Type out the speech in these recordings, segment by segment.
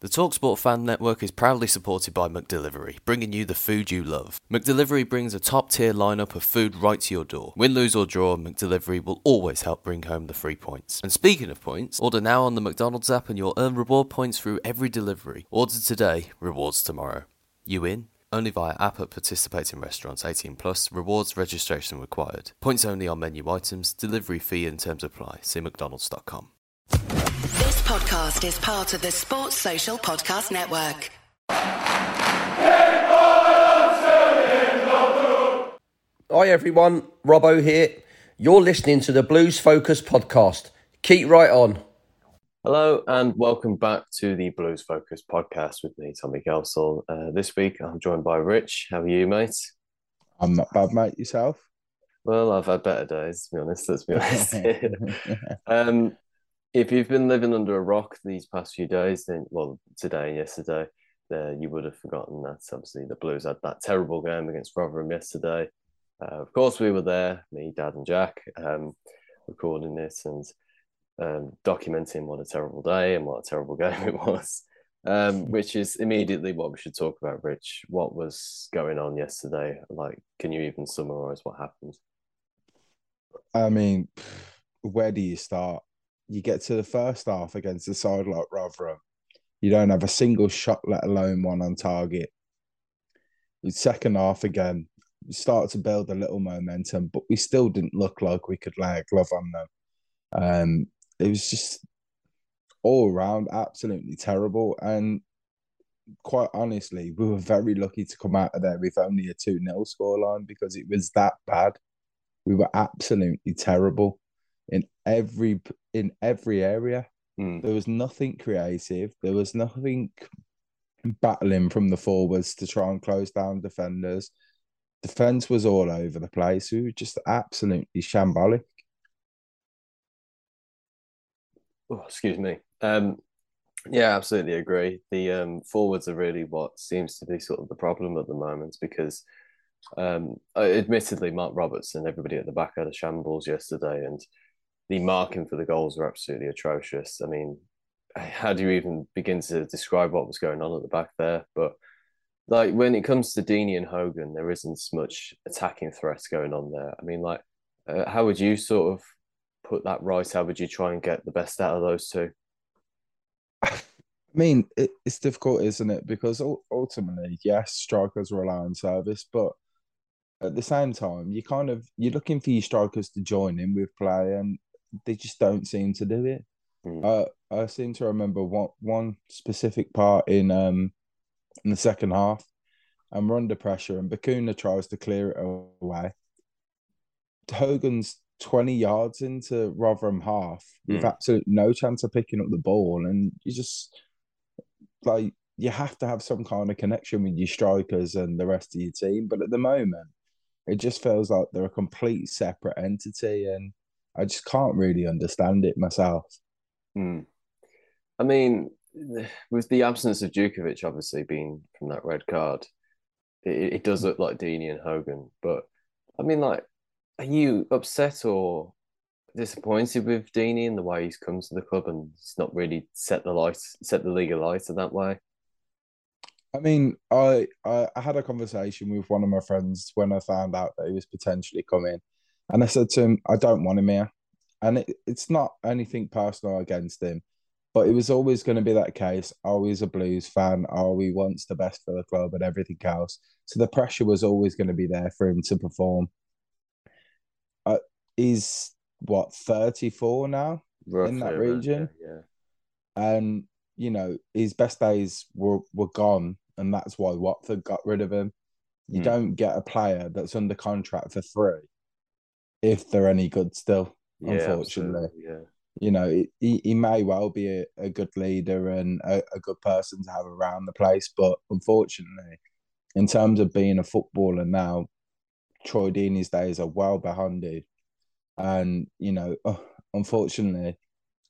The Talksport Fan Network is proudly supported by McDelivery, bringing you the food you love. McDelivery brings a top tier lineup of food right to your door. Win, lose, or draw, McDelivery will always help bring home the free points. And speaking of points, order now on the McDonald's app and you'll earn reward points through every delivery. Order today, rewards tomorrow. You in? Only via app at participating restaurants 18 plus, rewards registration required. Points only on menu items, delivery fee and terms apply. See McDonald's.com. This podcast is part of the Sports Social Podcast Network. Hi everyone, Robbo here. You're listening to the Blues Focus podcast. Keep right on. Hello and welcome back to the Blues Focus podcast with me, Tommy Gelsall. Uh, this week I'm joined by Rich. How are you, mate? I'm not bad, mate. Yourself? Well, I've had better days, to be honest. Let's be honest. um, if you've been living under a rock these past few days, then well, today and yesterday, uh, you would have forgotten that obviously the Blues had that terrible game against Rotherham yesterday. Uh, of course, we were there, me, Dad, and Jack, um, recording this and um, documenting what a terrible day and what a terrible game it was. Um, which is immediately what we should talk about, Rich. What was going on yesterday? Like, can you even summarize what happened? I mean, where do you start? You get to the first half against the side like Rotherham. You don't have a single shot, let alone one on target. The second half again, we started to build a little momentum, but we still didn't look like we could lay a glove on them. Um, it was just all around absolutely terrible. And quite honestly, we were very lucky to come out of there with only a 2 0 scoreline because it was that bad. We were absolutely terrible in every in every area. Mm. There was nothing creative. There was nothing battling from the forwards to try and close down defenders. Defense was all over the place. We were just absolutely shambolic. Oh, excuse me. Um, yeah, absolutely agree. The um, forwards are really what seems to be sort of the problem at the moment because, um, admittedly, Marc Roberts and everybody at the back had a shambles yesterday, and the marking for the goals were absolutely atrocious. I mean, how do you even begin to describe what was going on at the back there? But like when it comes to Deeney and Hogan, there isn't much attacking threats going on there. I mean, like, uh, how would you sort of put that right? How would you try and get the best out of those two? I mean, it, it's difficult, isn't it? Because ultimately, yes, strikers rely on service, but at the same time, you kind of you're looking for your strikers to join in with play, and they just don't seem to do it. Mm. Uh, I seem to remember one one specific part in um in the second half, and we're under pressure, and Bacuna tries to clear it away. Hogan's twenty yards into Rotherham half with Mm. absolutely no chance of picking up the ball, and you just like you have to have some kind of connection with your strikers and the rest of your team. But at the moment, it just feels like they're a complete separate entity, and I just can't really understand it myself. Mm. I mean, with the absence of Djukovic obviously being from that red card, it, it does look like Deeney and Hogan. But I mean, like, are you upset or disappointed with Deeney and the way he's come to the club and it's not really set the light, set the league alight in that way? I mean, I, I I had a conversation with one of my friends when I found out that he was potentially coming, and I said to him, "I don't want him here," and it, it's not anything personal against him, but it was always going to be that case. Oh, he's a Blues fan. Oh, he wants the best for the club and everything else. So the pressure was always going to be there for him to perform. Uh, he's what thirty four now in that Roughly around, region, yeah, and you know, his best days were were gone, and that's why Watford got rid of him. You Mm. don't get a player that's under contract for free if they're any good still. Yeah, unfortunately, yeah. you know, he- he, may well be a, a good leader and a, a good person to have around the place, but unfortunately, in terms of being a footballer now, Troy Deeney's days are well behind it. And, you know, uh, unfortunately,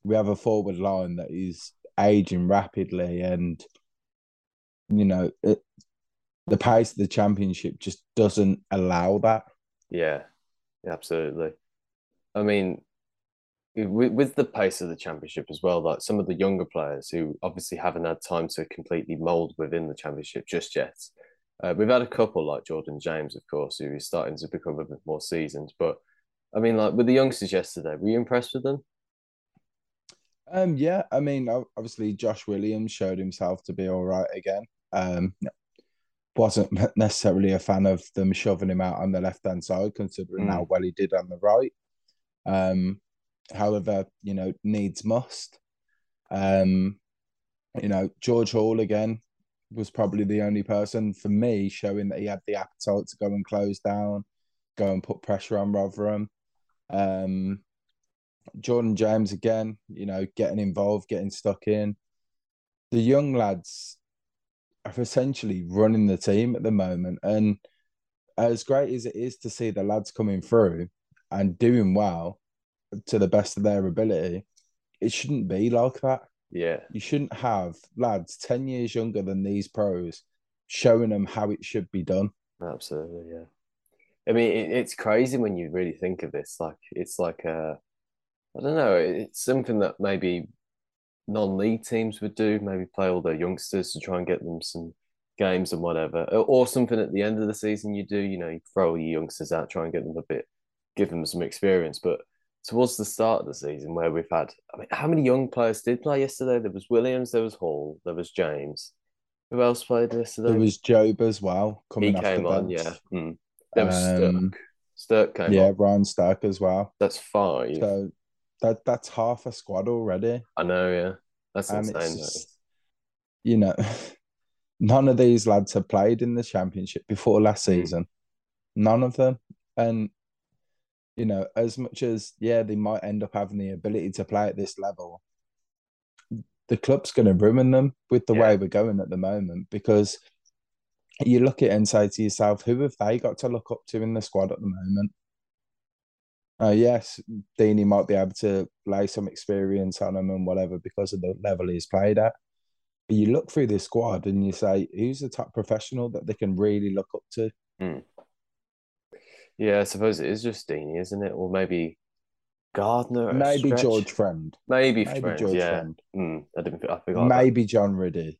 we have a forward line that is aging rapidly and, you know, it, the pace of the championship just doesn't allow that. Yeah, absolutely. I mean, with, with the pace of the championship as well, like some of the younger players who obviously haven't had time to completely mold within the championship just yet. Uh, we've had a couple like Jordan James, of course, who is starting to become a bit more seasoned. But I mean, like with the youngsters yesterday, were you impressed with them? Um, yeah, I mean, obviously Josh Williams showed himself to be all right again. Um, wasn't necessarily a fan of them shoving him out on the left hand side, considering how well he did on the right. Um, however, you know, needs must. Um, you know, George Hall again was probably the only person for me showing that he had the appetite to go and close down, go and put pressure on Rotherham. Um, Jordan James again, you know, getting involved, getting stuck in. The young lads are essentially running the team at the moment. And as great as it is to see the lads coming through and doing well to the best of their ability, it shouldn't be like that. Yeah, You shouldn't have lads 10 years younger than these pros showing them how it should be done. absolutely. Yeah. I mean, it, it's crazy when you really think of this. Like, it's like a, I don't know, it's something that maybe non-league teams would do, maybe play all their youngsters to try and get them some games and whatever, or, something at the end of the season you do. You know, you throw all your youngsters out, try and get them a bit, give them some experience. But towards the start of the season, where we've had, I mean, how many young players did play yesterday? There was Williams, there was Hall, there was James. Who else played yesterday? There was Jobe as well he coming off came on, bench. yeah. Hmm. There was Um, Stirk. Stirk came Yeah, on. Ryan Stirk as well. That's five. So that that's half a squad already. I know, yeah. That's and insane. just, you know, none of these lads have played in the championship before last Mm. season. None of them. And, you know, as much as, yeah, they might end up having the ability to play at this level, the club's going to ruin them with the Yeah. way we're going at the moment because you look at it and say to yourself, who have they got to look up to in the squad at the moment? Uh, yes, Deeney might be able to lay some experience on him and whatever because of the level he's played at. But you look through this squad and you say, who's the top professional that they can really look up to? Yeah, I suppose it is just Deeney, isn't it? Or maybe Gardner. Maybe stretch? George Friend, Maybe, maybe Friend, George yeah. Friend, Mm, I didn't. I forgot. that. maybe John Ruddy.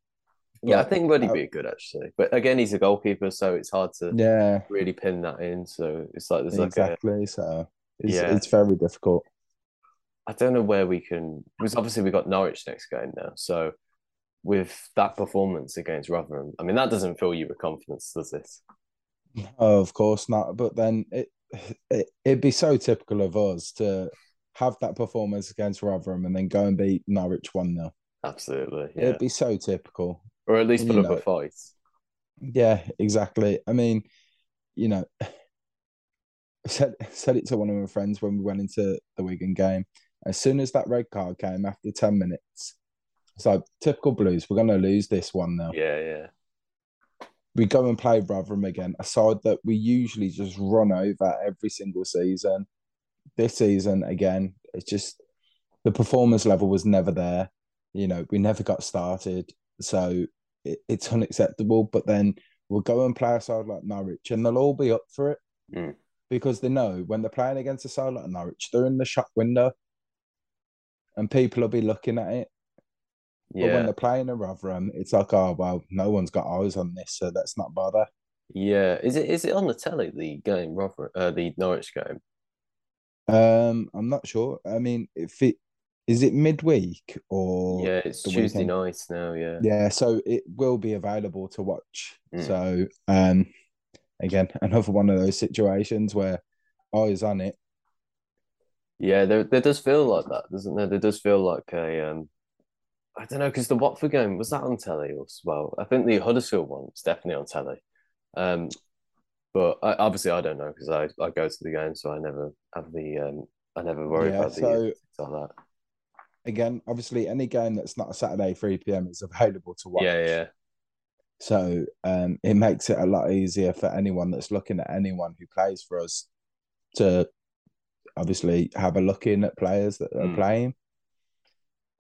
Yeah, I think Ruddy uh, be good actually, but again, he's a goalkeeper, so it's hard to Yeah, really pin that in. So it's like there's like a. exactly. So it's, Yeah. it's very difficult. I don't know where we can because obviously we got Norwich next game now. So with that performance against Rotherham, I mean that doesn't fill you with confidence, does it? Oh, of course not. But then it, it it'd be so typical of us to have that performance against Rotherham and then go and beat Norwich 1 0. Absolutely, yeah. It'd be so typical. Or at least put you up know, a fight. Yeah, exactly. I mean, you know, said said it to one of my friends when we went into the Wigan game. As soon as that red card came after 10 minutes, it's like typical blues, we're gonna lose this one now. Yeah, yeah, We go and play Rotherham again, a side that we usually just run over every single season. This season, again, it's just the performance level was never there. You know, we never got started. So it, it's unacceptable. But then we'll go and play a side like Norwich and they'll all be up for it Mm. Because they know when they're playing against a side like Norwich, they're in the shop window and people will be looking at it. But when they're playing a Rotherham, it's like, oh, well, no one's got eyes on this, so let's not bother. yeah. Is it is it on the telly the game Rotherham, uh, the Norwich game? Um, I'm not sure. I mean, if it is it midweek or Yeah, it's the Tuesday weekend? night now. Yeah, Yeah, so it will be available to watch. Mm. So, um, again, another one of those situations where I was on it. yeah. There there does feel like that, doesn't there? There does feel like a um I don't know because the Watford game was that on telly as well. I think the Huddersfield one was definitely on telly. Um, but I, obviously I don't know because I, I go to the game, so I never have the um, I never worry Yeah, about the so- things like that. Again, obviously, any game that's not a Saturday 3 p.m. is available to watch. Yeah, yeah, So um, it makes it a lot easier for anyone that's looking at anyone who plays for us to obviously have a look in at players that are Mm. playing.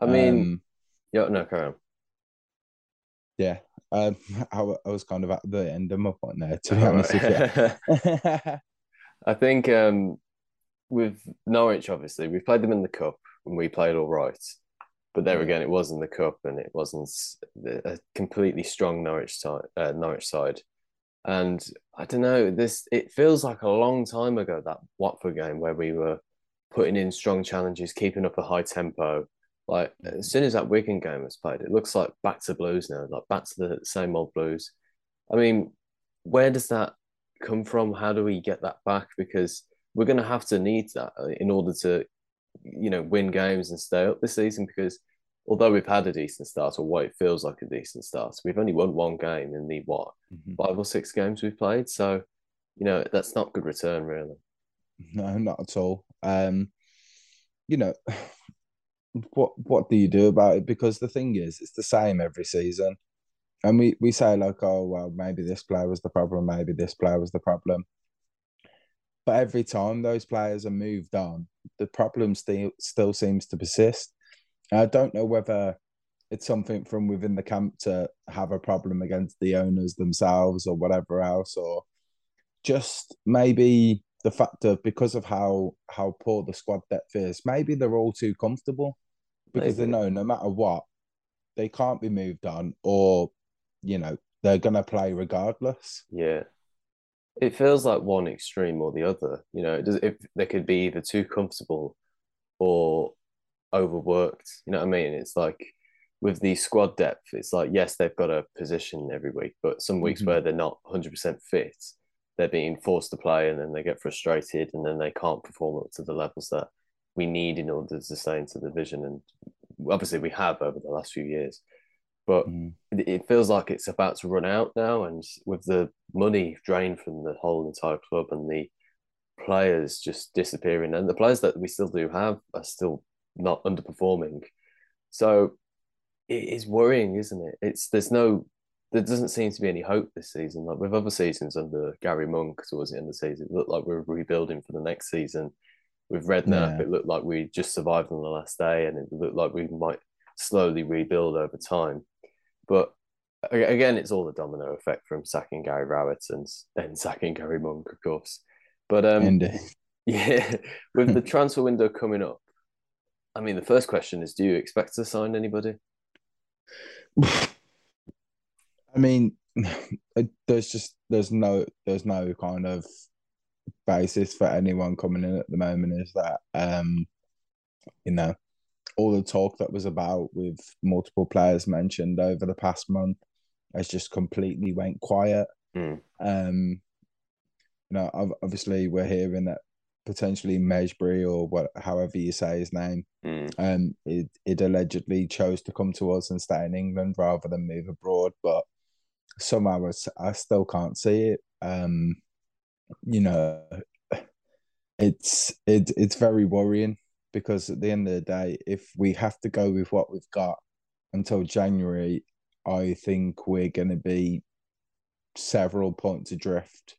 I mean, Um, yeah, no, carry on. yeah, um, I, I was kind of at the end of my point there, to be All honest right. with you. I think um, with Norwich, obviously, we played them in the cup and we played all right. But there again, it was in the cup and it wasn't a completely strong Norwich side. Uh, Norwich side, and I don't know. This it feels like a long time ago that Watford game where we were putting in strong challenges, keeping up a high tempo. Like as soon as that Wigan game was played, it looks like back to blues now, like back to the same old blues. I mean, where does that come from? How do we get that back? Because we're going to have to need that uh, in order to, you know, win games and stay up this season. Because although we've had a decent start, or what it feels like a decent start, we've only won one game in the what Mhm. five or six games we've played. So, you know, that's not good return, really. No, not at all. Um, you know, what what do you do about it? Because the thing is, it's the same every season. And we, we say like, oh well, maybe this player was the problem, maybe this player was the problem. But every time those players are moved on, the problem still still seems to persist. And I don't know whether it's something from within the camp to have a problem against the owners themselves or whatever else, or just maybe the fact of because of how how poor the squad depth is, maybe they're all too comfortable because they know no matter what, they can't be moved on, or you know they're gonna play regardless. Yeah. It feels like one extreme or the other. You know, it does if they could be either too comfortable or overworked. You know what I mean? It's like with the squad depth, it's like yes, they've got a position every week, but some weeks Mhm. where they're not 100% fit, they're being forced to play and then they get frustrated and then they can't perform up to the levels that we need in order to stay into the division. And obviously we have over the last few years. But Mm. it, feels like it's about to run out now, and with the money drained from the whole entire club and the players just disappearing, and the players that we still do have are still not underperforming. So it is worrying, isn't it? It's there's no there doesn't seem to be any hope this season. Like with other seasons under Gary Monk towards the end of the season, it looked like we were rebuilding for the next season. With Redknapp, Yeah. it looked like we just survived on the last day, and it looked like we might slowly rebuild over time. But again, it's all the domino effect from sacking Gary Rowett and then sacking Gary Monk, of course. But um, Indeed. yeah, with the transfer window coming up, I mean, the first question is: Do you expect to sign anybody? I mean, there's just there's no there's no kind of basis for anyone coming in at the moment. Is that um, you know, all the talk that was about with multiple players mentioned over the past month has just completely went quiet. Mm. Um, you know, obviously we're hearing that potentially Mejbri or what, however you say his name, Mm. um, it, it allegedly chose to come to us and stay in England rather than move abroad, but somehow I still can't see it. Um, you know, it's it, it's very worrying because at the end of the day, if we have to go with what we've got until January, I think we're going to be several points adrift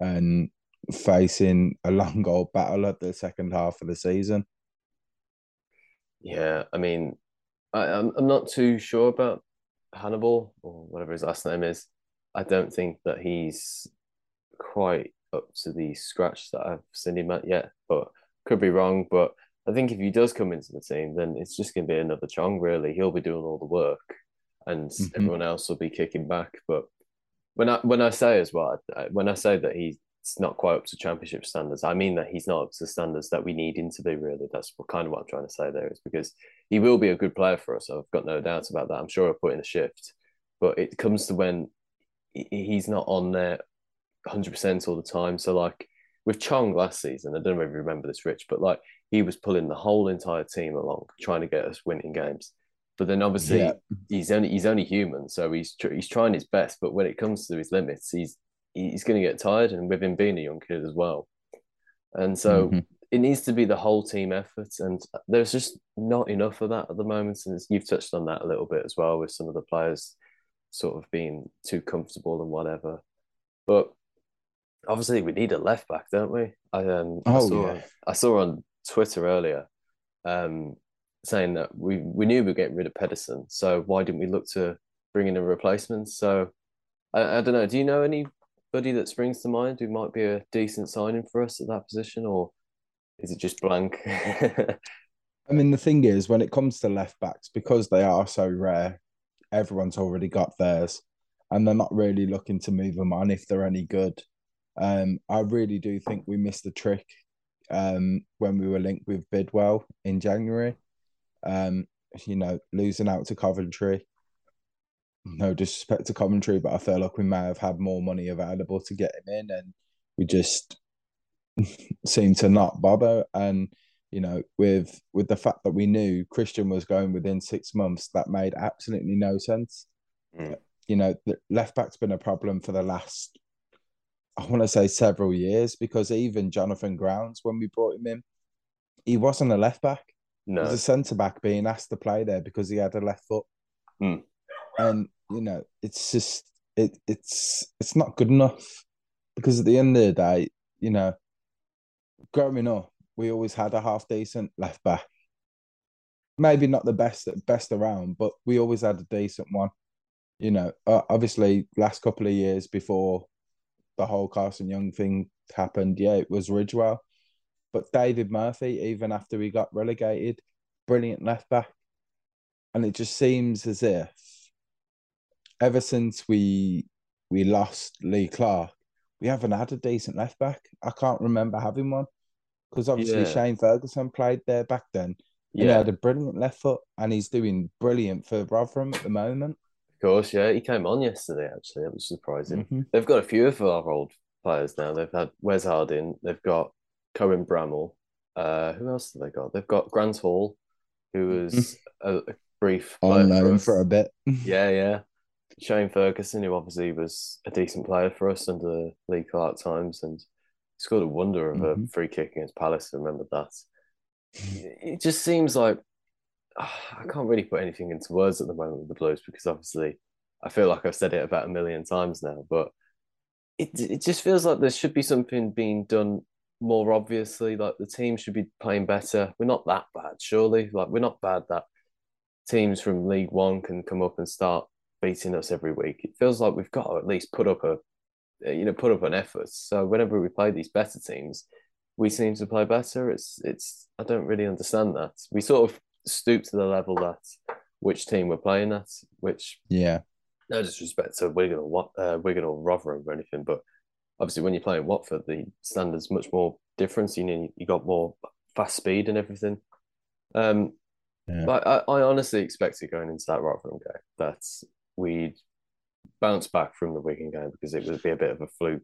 and facing a long old battle at the second half of the season. Yeah, I mean, I, I'm I'm not too sure about Hannibal or whatever his last name is. I don't think that he's quite up to the scratch that I've seen him at yet, but could be wrong. But I think if he does come into the team, then it's just going to be another Chong, really. He'll be doing all the work and Mhm. everyone else will be kicking back. But when I when I say as well, when I say that he's not quite up to championship standards, I mean that he's not up to the standards that we need him to be. Really, that's what, kind of what I'm trying to say there is because he will be a good player for us. I've got no doubts about that. I'm sure I'll put in a shift, but it comes to when he's not on there 100 percent all the time. So like with Chong last season, I don't know if you remember this, Rich, but like he was pulling the whole entire team along, trying to get us winning games. But then obviously Yeah. he's only he's only human, so he's tr- he's trying his best. But when it comes to his limits, he's he's going to get tired, and with him being a young kid as well, and so Mhm. it needs to be the whole team effort, and there's just not enough of that at the moment. And you've touched on that a little bit as well, with some of the players sort of being too comfortable and whatever. But obviously, we need a left back, don't we? I um I Oh, saw yeah. I saw on Twitter earlier, um, saying that we we knew we were getting rid of Pedersen, so why didn't we look to bring in a replacement? So I, I don't know. Do you know anybody that springs to mind who might be a decent signing for us at that position, or is it just blank? I mean, the thing is, when it comes to left backs, because they are so rare, everyone's already got theirs, and they're not really looking to move them on if they're any good. Um, I really do think we missed the trick um, when we were linked with Bidwell in January. Um, you know, losing out to Coventry. No disrespect to Coventry, but I feel like we may have had more money available to get him in, and we just seem to not bother. And you know, with with the fact that we knew Kristian was going within six months, that made absolutely no sense. Mm. You know, the left back's been a problem for the last, I want to say, several years because even Jonathan Grounds, when we brought him in, he wasn't a left back. No. He was a centre back being asked to play there because he had a left foot. Mm. And you know, it's just it it's it's not good enough because at the end of the day, you know, growing up, we always had a half decent left back. Maybe not the best best around, but we always had a decent one. You know, uh, obviously, last couple of years before the whole Carson Yeung thing happened, yeah, it was Ridgewell. But David Murphy, even after he got relegated, brilliant left back. And it just seems as if ever since we we lost Lee Clark, we haven't had a decent left back. I can't remember having one. Because obviously Yeah. Shane Ferguson played there back then. And he yeah, had a brilliant left foot and he's doing brilliant for Rotherham at the moment. Of course, yeah. He came on yesterday. Actually, that was surprising. Mhm. They've got a few of our old players now. They've had Wes Harding. They've got Cohen Bramall. Uh, who else have they got? They've got Grant Hall, who was a, a brief On for loan us. for a bit. Yeah, yeah. Shane Ferguson, who obviously was a decent player for us under the Lee Clark times, and scored a wonder of a Mhm. free kick against Palace. I remember that. It just seems like I can't really put anything into words at the moment with the Blues because obviously I feel like I've said it about a million times now, but it it just feels like there should be something being done more obviously. Like the team should be playing better. We're not that bad, surely. Like we're not bad that teams from League One can come up and start beating us every week. It feels like we've got to at least put up a uh, you know put up an effort. So whenever we play these better teams, we seem to play better. It's it's I don't really understand that. We sort of stoop to the level that which team we're playing at, which Yeah. no disrespect to Wigan or what uh, Wigan or Rotherham or anything, but obviously when you're playing Watford, the standards much more different. You know, you got more fast speed and everything. Um, Yeah. but I, I honestly expected going into that Rotherham game that we'd bounce back from the Wigan game because it would be a bit of a fluke.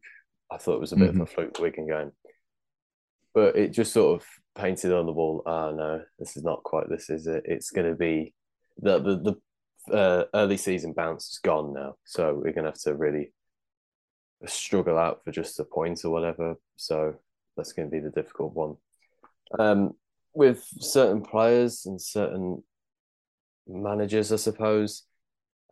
I thought it was a bit of a fluke Wigan game, but it just sort of painted on the wall. Ah, no, this is not quite this, is it? It's going to be the the the uh, early season bounce is gone now, so we're going to have to really struggle out for just a point or whatever. So that's going to be the difficult one. Um, with certain players and certain managers, I suppose.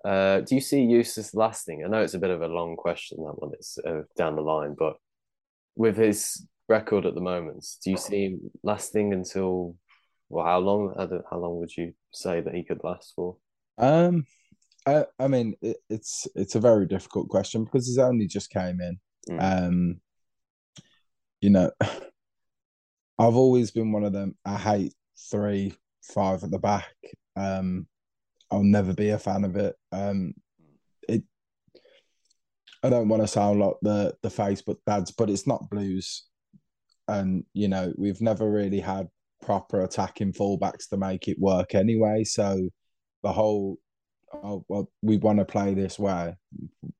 Uh, do you see use Eustace lasting? I know it's a bit of a long question that one. It's uh, down the line, but with his record at the moment, do you see him lasting until well, how long? How long would you say that he could last for? Um, I I mean it, it's it's a very difficult question because he's only just came in. Mm. Um, you know, I've always been one of them. I hate three, five at the back. Um, I'll never be a fan of it. Um, it. I don't want to sound like the the Facebook dads, but it's not blues, and you know we've never really had proper attacking fullbacks to make it work anyway. So the whole oh well we want to play this way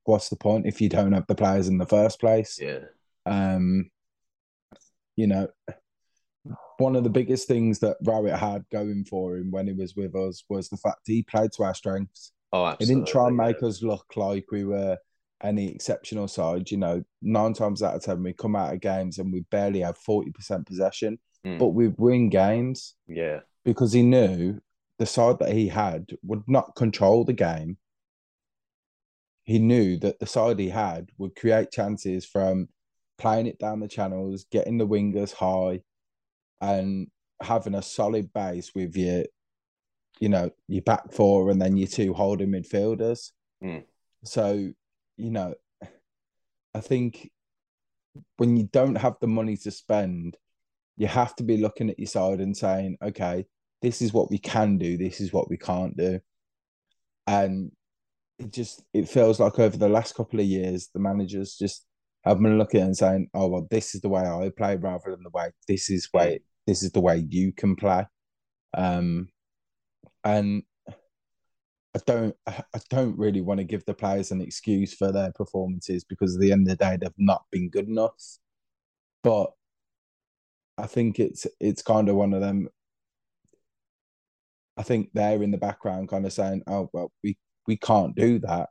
what's the point if you don't have the players in the first place Yeah, um you know one of the biggest things that Rowett had going for him when he was with us was the fact he played to our strengths. Oh, absolutely. He didn't try and make yeah. us look like we were any exceptional side. You know, nine times out of ten, we come out of games and we barely have 40% possession, Mm. but we win games Yeah, because he knew the side that he had would not control the game. He knew that the side he had would create chances from playing it down the channels, getting the wingers high, and having a solid base with your, you know, your back four and then your two holding midfielders. Mm. So, you know, I think when you don't have the money to spend, you have to be looking at your side and saying, okay, this is what we can do, this is what we can't do. And it just it feels like over the last couple of years, the managers just have been looking and saying, Oh, well, this is the way I play rather than the way this is way this is the way you can play. Um and I don't I don't really want to give the players an excuse for their performances because at the end of the day they've not been good enough. But I think it's it's kind of one of them. I think they're in the background kind of saying, Oh well, we, we can't do that.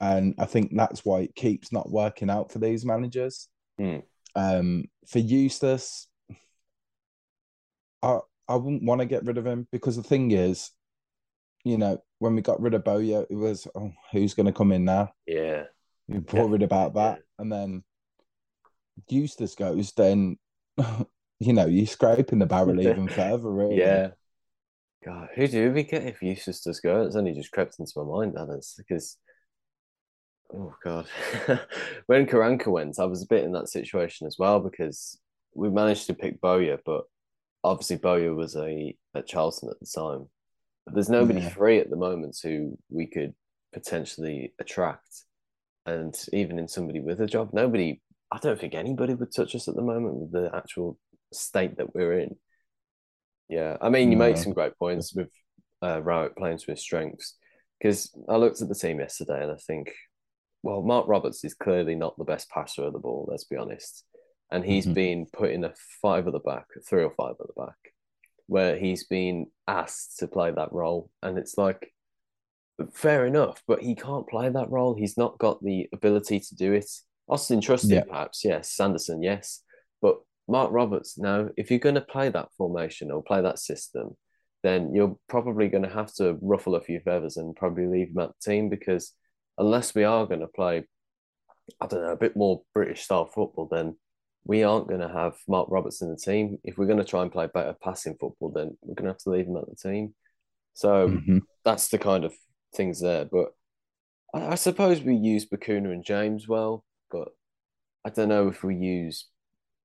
And I think that's why it keeps not working out for these managers. Hmm. Um for Eustace, I I wouldn't want to get rid of him because the thing is, you know, when we got rid of Bowyer, it was oh, who's going to come in now? yeah, You're worried about that, and then Eustace goes, then you know you're scraping the barrel even further. Really, yeah. God, who do we get if Eustace does go? It's only just crept into my mind, that is, because oh god, when Karanka went, I was a bit in that situation as well because we managed to pick Bowyer, but obviously Bowyer was a at Charlton at the time. But there's nobody Yeah. free at the moment who we could potentially attract, and even in somebody with a job, nobody. I don't think anybody would touch us at the moment with the actual state that we're in. Yeah, I mean, you make some great points with uh, Rowett playing to his strengths because I looked at the team yesterday and I think, well, Marc Roberts is clearly not the best passer of the ball. Let's be honest, and he's Mhm. been put in a five at the back, three or five at the back, where he's been asked to play that role, and it's like, fair enough, but he can't play that role. He's not got the ability to do it. Austin Trusty, Yeah. perhaps, yes. Sanderson, yes. But Marc Roberts, no. If you're going to play that formation or play that system, then you're probably going to have to ruffle a few feathers and probably leave him at the team because unless we are going to play, I don't know, a bit more British style football, then we aren't going to have Marc Roberts in the team. If we're going to try and play better passing football, then we're going to have to leave him at the team. So Mhm. that's the kind of things there. But I, I suppose we use Bacuna and James well, but I don't know if we use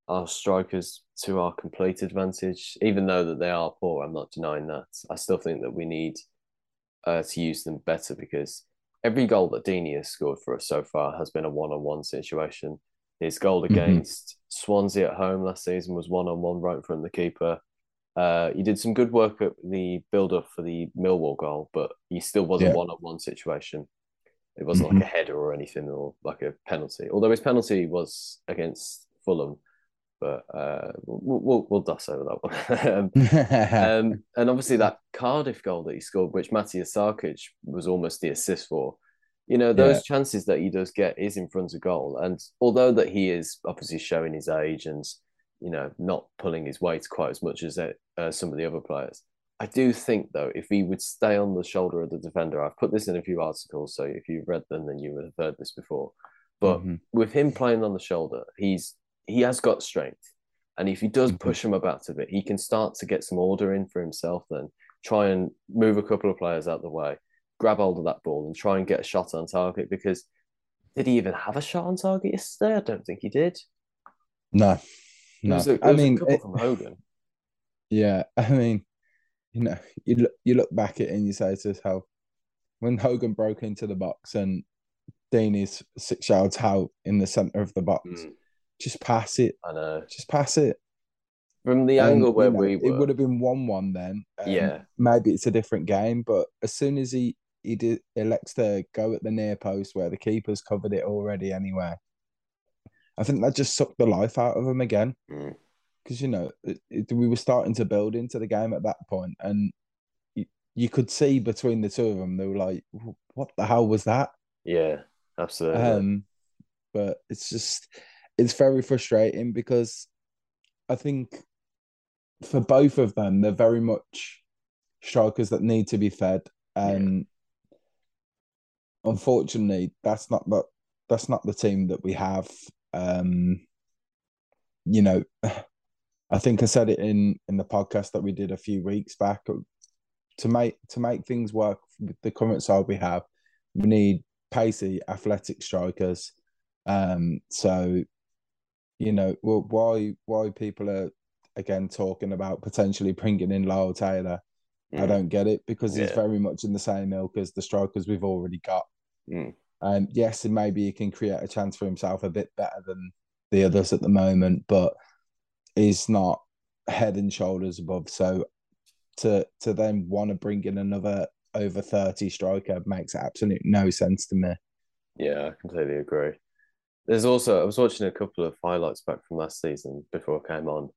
our strikers to our complete advantage. Even though that they are poor, I'm not denying that. I still think that we need uh, to use them better because every goal that Deeney has scored for us so far has been a one-on-one situation. His goal against Swansea at home last season was one-on-one right in front of the keeper. Uh, he did some good work at the build-up for the Millwall goal, but he still was Yeah. a one-on-one situation. It wasn't like a header or anything or like a penalty. Although his penalty was against Fulham, but uh, we'll, we'll, we'll dust over that one. um, um, and obviously that Cardiff goal that he scored, which Matthias Sarkic was almost the assist for. You know, those Yeah. chances that he does get is in front of goal. And although that he is obviously showing his age and, you know, not pulling his weight quite as much as uh, uh, some of the other players, I do think, though, if he would stay on the shoulder of the defender, I've put this in a few articles, so if you've read them, then you would have heard this before. But Mhm. with him playing on the shoulder, he's he has got strength. And if he does Mhm. push him about a bit, he can start to get some order in for himself then. Try and move a couple of players out the way, grab hold of that ball and try and get a shot on target because did he even have a shot on target yesterday? I don't think he did. no, There no. was a, there I was a mean, couple it- from Hogan. yeah. I mean, you know, you look you look back at it and you say to yourself, when Hogan broke into the box and Deeney's six yards out in the center of the box, Mm, just pass it, I know. just pass it. From the And, angle you where know, we were, it would have been one-one then. and Yeah. maybe it's a different game, but as soon as he he did, elects to go at the near post where the keeper's covered it already anyway, I think that just sucked the life out of him again. Mm. because you know it, it, we were starting to build into the game at that point, and you, you could see between the two of them, they were like, "What the hell was that?" Yeah, absolutely. Um, but it's just it's very frustrating because I think for both of them, they're very much strikers that need to be fed, and. Unfortunately, that's not the that's not the team that we have. Um, you know, I think I said it in in the podcast that we did a few weeks back. To make to make things work with the current side we have, we need pacey, athletic strikers. Um, so you know, well, why why people are again talking about potentially bringing in Lyle Taylor, mm. I don't get it because yeah. he's very much in the same ilk as the strikers we've already got. Mm. Um, yes, and maybe he can create a chance for himself a bit better than the others at the moment, but he's not head and shoulders above. So to to then want to bring in another over 30 striker makes absolutely no sense to me. Yeah, I completely agree. There's also I was watching a couple of highlights back from last season before I came on,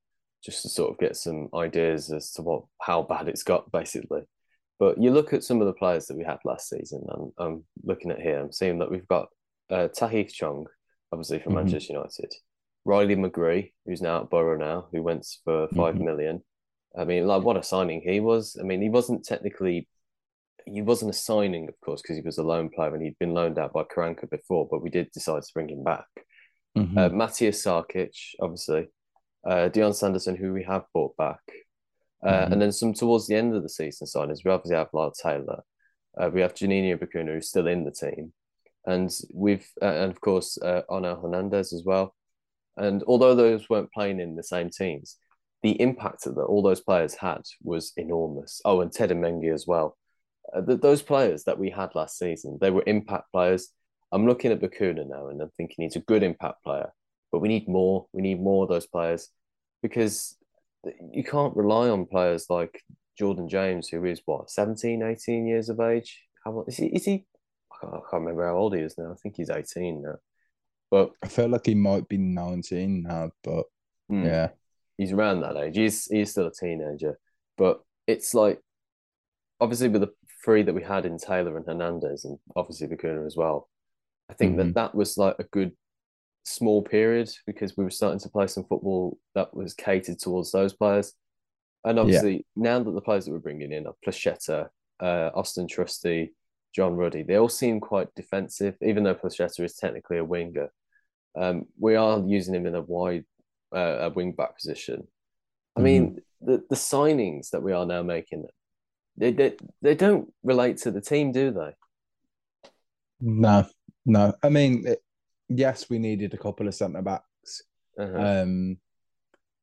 just to sort of get some ideas as to what how bad it's got basically. But you look at some of the players that we had last season, and I'm looking at here, I'm seeing that we've got uh, Tahith Chong, obviously from mm-hmm. Manchester United, Riley McGree, who's now at Borough now, who went for five mm-hmm. million. I mean, like what a signing he was. I mean, he wasn't technically, he wasn't a signing, of course, because he was a loan player and he'd been loaned out by Karanka before, but we did decide to bring him back. Mm-hmm. Uh, Matthias Sarkic, obviously, uh, Dion Sanderson, who we have brought back, uh, mm-hmm. and then some towards the end of the season signings. We obviously have Lyle Taylor, uh, we have Juninho Bacuna, who's still in the team, and we've uh, and of course uh, Onel Hernandez as well. And although those weren't playing in the same teams, the impact that all those players had was enormous. Oh, and Teden Mengi as well. Uh, the, those players that we had last season, they were impact players. I'm looking at Bacuna now and I'm thinking he's a good impact player, but we need more. We need more of those players because you can't rely on players like Jordan James, who is what, 17, 18 years of age? How is he? Is he? I can't, I can't remember how old he is now. I think he's 18 now. But I feel like he might be 19 now, but mm, yeah. He's around that age. He's he's still a teenager. But it's like obviously with the three that we had in Taylor and Hernandez and obviously Bacuna as well. I think mm-hmm. that that was like a good small period because we were starting to play some football that was catered towards those players. And obviously, yeah. now that the players that we're bringing in are Placheta, uh, Austin Trusty, John Ruddy, they all seem quite defensive, even though Placheta is technically a winger. Um, we are using him in a wide uh, a wing back position. I mm-hmm. mean, the, the signings that we are now making, they, they they don't relate to the team, do they? No, no. I mean, it, yes, we needed a couple of centre backs, uh-huh. um,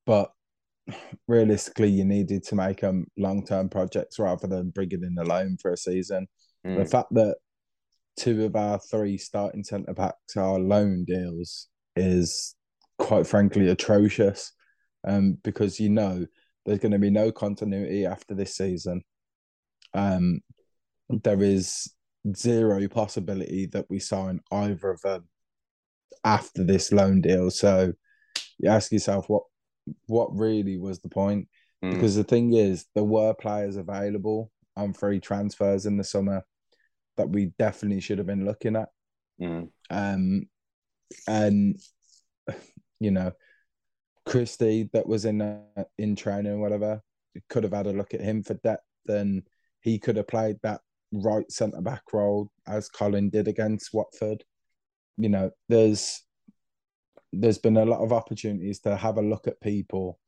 but realistically, you needed to make them long term projects rather than bringing in a loan for a season. Mm. The fact that two of our three starting centre backs are loan deals is quite frankly atrocious. Um, because you know there's going to be no continuity after this season. Um, there is zero possibility that we sign either of them after this loan deal. So you ask yourself what what really was the point? Mm. Because the thing is, there were players available on free transfers in the summer that we definitely should have been looking at. Mm. Um, and you know, Christie that was in uh, in training or whatever could have had a look at him for depth, and he could have played that right centre back role as Colin did against Watford. You know, there's there's been a lot of opportunities to have a look at people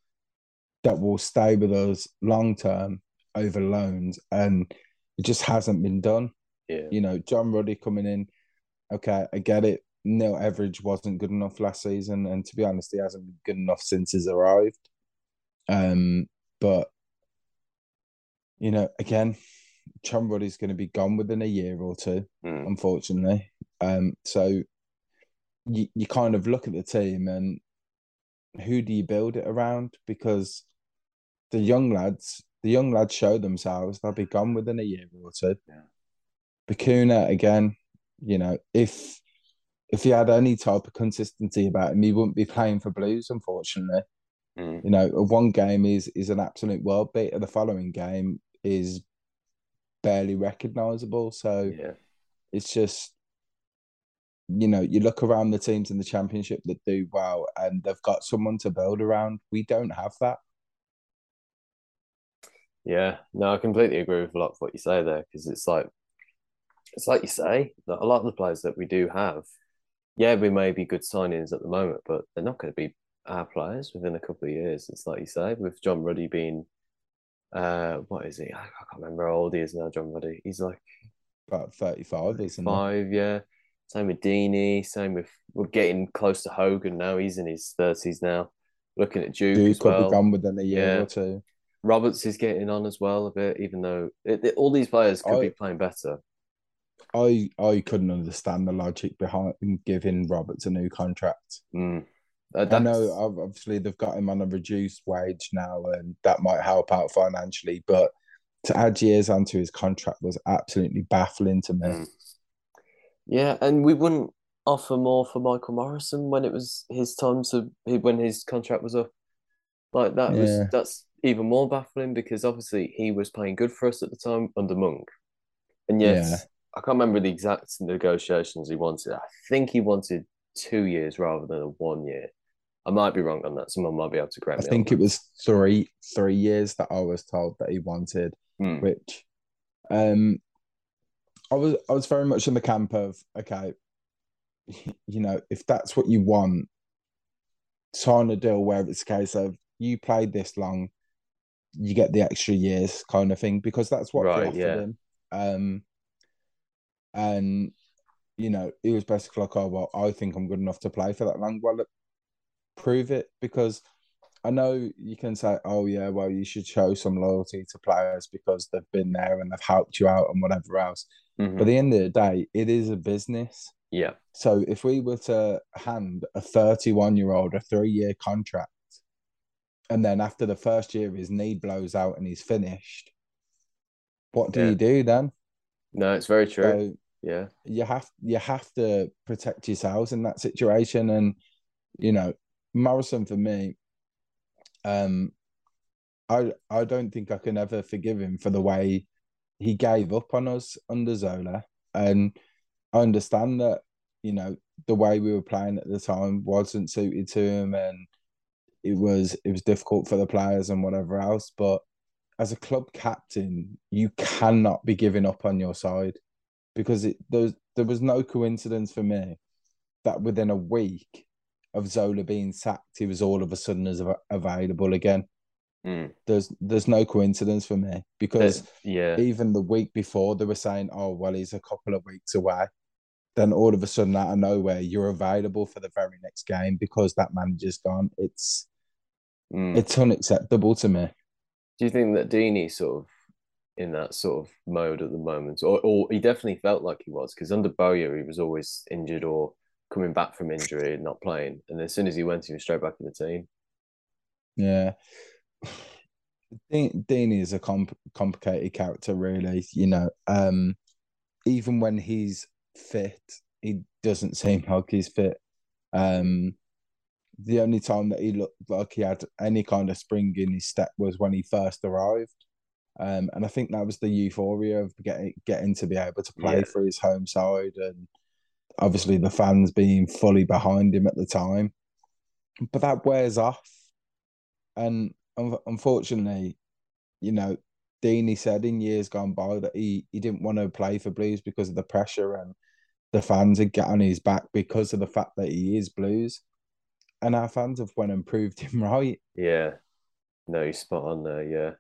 that will stay with us long term over loans, and it just hasn't been done. Yeah. You know, John Ruddy coming in, okay, I get it. Neil Etheridge wasn't good enough last season, and to be honest, he hasn't been good enough since he's arrived. Um, but you know, again, John Ruddy's going to be gone within a year or two, mm. unfortunately. Um, so you you kind of look at the team and who do you build it around? Because the young lads, the young lads show themselves; they'll be gone within a year or two. Yeah. Bacuna again, you know, if if he had any type of consistency about him, he wouldn't be playing for Blues, unfortunately. Mm. You know, one game is is an absolute world beater. The following game is barely recognizable. So Yeah. it's just you know, you look around the teams in the championship that do well and they've got someone to build around. We don't have that. Yeah, no, I completely agree with a lot of what you say there because it's like it's like you say that a lot of the players that we do have, yeah, we may be good signings at the moment, but they're not going to be our players within a couple of years. It's like you say with John Ruddy being, uh, what is he? I can't remember how old he is now. John Ruddy, he's like About 35, isn't five, yeah. Same with Deeney. Same with we're getting close to Hogan now. He's in his thirties now. Looking at Duke, Duke as could be gone within a year Yeah. or two. Roberts is getting on as well a bit, even though it, it- all these players could be playing better. I I couldn't understand the logic behind giving Roberts a new contract. Mm. Uh, I know obviously they've got him on a reduced wage now, and that might help out financially. But to add years onto his contract was absolutely baffling to me. Mm. Yeah, and we wouldn't offer more for Michael Morrison when it was his time to when his contract was up. Like that was that's even more baffling because obviously he was playing good for us at the time under Monk, and yet Yeah. I can't remember the exact negotiations he wanted. I think he wanted two years rather than a one year. I might be wrong on that. Someone might be able to I correct me. I think it was three three years that I was told that he wanted, Mm. which um I was I was very much in the camp of okay, you know, if that's what you want, sign a deal where it's a case of you played this long, you get the extra years kind of thing, because that's what they Right, offered yeah. him. Um and you know, he was basically like, Oh well, I think I'm good enough to play for that long. Well look, prove it because I know you can say, oh, yeah, well, you should show some loyalty to players because they've been there and they've helped you out and whatever else. Mhm. But at the end of the day, it is a business. Yeah, So if we were to hand a 31 year old a three year contract, and then after the first year his knee blows out and he's finished, what do Yeah. you do then? no, it's very true. So yeah, you have you have to protect yourselves in that situation and you know Morrison for me um I I don't think I can ever forgive him for the way he gave up on us under Zola and I understand that you know the way we were playing at the time wasn't suited to him and it was it was difficult for the players and whatever else but as a club captain you cannot be giving up on your side because it there there was no coincidence for me that within a week of Zola being sacked, he was all of a sudden as av- available again. Mm. There's there's no coincidence for me because yeah, even the week before they were saying, "Oh well, he's a couple of weeks away." Then all of a sudden, out of nowhere, you're available for the very next game because that manager's gone. It's Mm. it's unacceptable to me. Do you think that Deeney's sort of in that sort of mode at the moment, or or he definitely felt like he was because under Bowyer he was always injured or coming back from injury and not playing, and as soon as he went, he was straight back in the team. Yeah. Dean, Dean is a comp- complicated character, really. You know, um, even when he's fit, he doesn't seem like he's fit. Um, the only time that he looked like he had any kind of spring in his step was when he first arrived. Um, and I think that was the euphoria of getting getting to be able to play Yeah. for his home side, and obviously the fans being fully behind him at the time. But that wears off, and unfortunately, you know, Deeney said in years gone by that he, he didn't want to play for Blues because of the pressure and the fans had get on his back because of the fact that he is Blues. And our fans have went and proved him right. Yeah, no, you're spot on there. Yeah.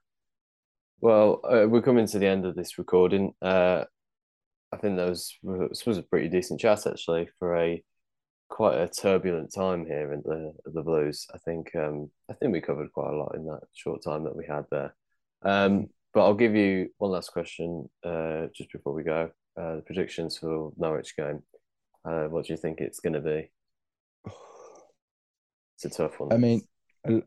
Well, uh, we're coming to the end of this recording. Uh, I think that was was a pretty decent chat actually for a quite a turbulent time here in the the Blues. I think um, I think we covered quite a lot in that short time that we had there. Um, but I'll give you one last question uh, just before we go. Uh, the predictions for Norwich game. Uh, what do you think it's going to be? It's a tough one. I mean,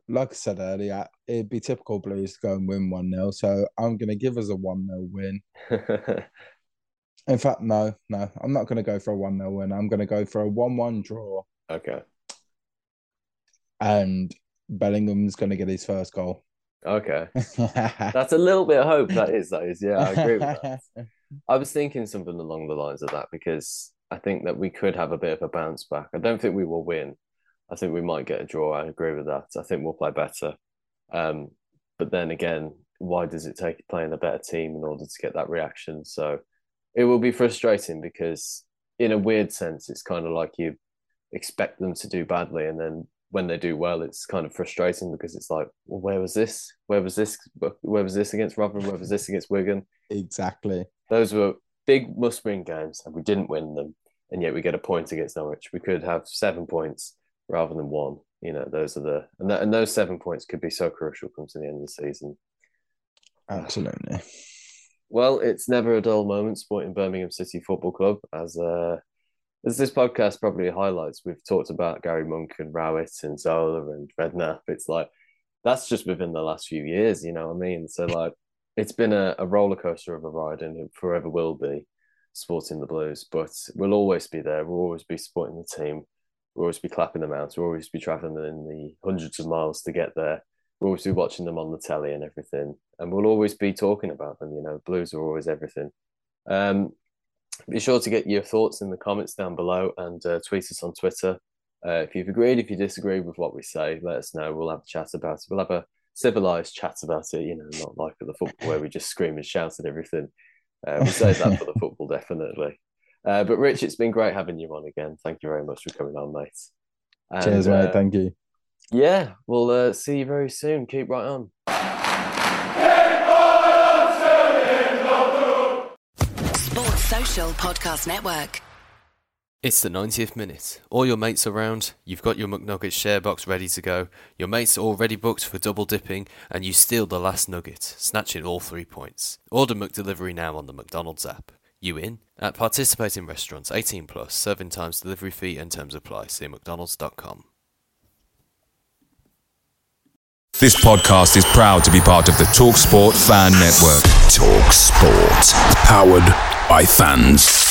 like I said earlier, it'd be typical Blues to go and win 1 0. So I'm going to give us a 1 0 win. In fact, no, no, I'm not going to go for a 1 0 win. I'm going to go for a 1 1 draw. okay. And Bellingham's going to get his first goal. Okay, that's a little bit of hope. That is, that is, yeah, I agree with that. I was thinking something along the lines of that because I think that we could have a bit of a bounce back. I don't think we will win. I think we might get a draw. I agree with that. I think we'll play better. Um, but then again, why does it take playing a better team in order to get that reaction? So it will be frustrating because, in a weird sense, it's kind of like you expect them to do badly, and then when they do well, it's kind of frustrating because it's like, well, where was this? Where was this? Where was this against Rotherham? Where was this against Wigan? Exactly. Those were big must-win games, and we didn't win them, and yet we get a point against Norwich. We could have seven points rather than one. You know, those are the and, that, and those seven points could be so crucial come to the end of the season. Absolutely. Well, it's never a dull moment supporting Birmingham City Football Club. As uh, as this podcast probably highlights, we've talked about Gary Monk and Rowett and Zola and Redknapp. It's like that's just within the last few years, you know what I mean? So like it's been a, a roller coaster of a ride and it forever will be supporting the Blues, but we'll always be there. We'll always be supporting the team. We'll always be clapping them out. We'll always be traveling in the hundreds of miles to get there. We'll always be watching them on the telly and everything. And we'll always be talking about them. You know, Blues are always everything. Um, be sure to get your thoughts in the comments down below and uh, tweet us on Twitter. Uh, if you've agreed, if you disagree with what we say, let us know. We'll have a chat about it. We'll have a civilized chat about it, you know, not like at the football where we just scream and shout at everything. Uh, we'll save that for the football, definitely. Uh, but Rich, it's been great having you on again. Thank you very much for coming on, mate. And, Cheers, mate. Uh, Thank you. Yeah, we'll uh, see you very soon. Keep right on. Social Podcast Network. It's the 90th minute. All your mates around, you've got your McNuggets share box ready to go, your mates are already booked for double dipping, and you steal the last nugget, snatching all three points. Order McDelivery now on the McDonald's app. You in? At participating restaurants, 18 plus, serving times, delivery fee, and terms apply. See McDonald's.com. This podcast is proud to be part of the TalkSport Fan Network. TalkSport, powered by fans.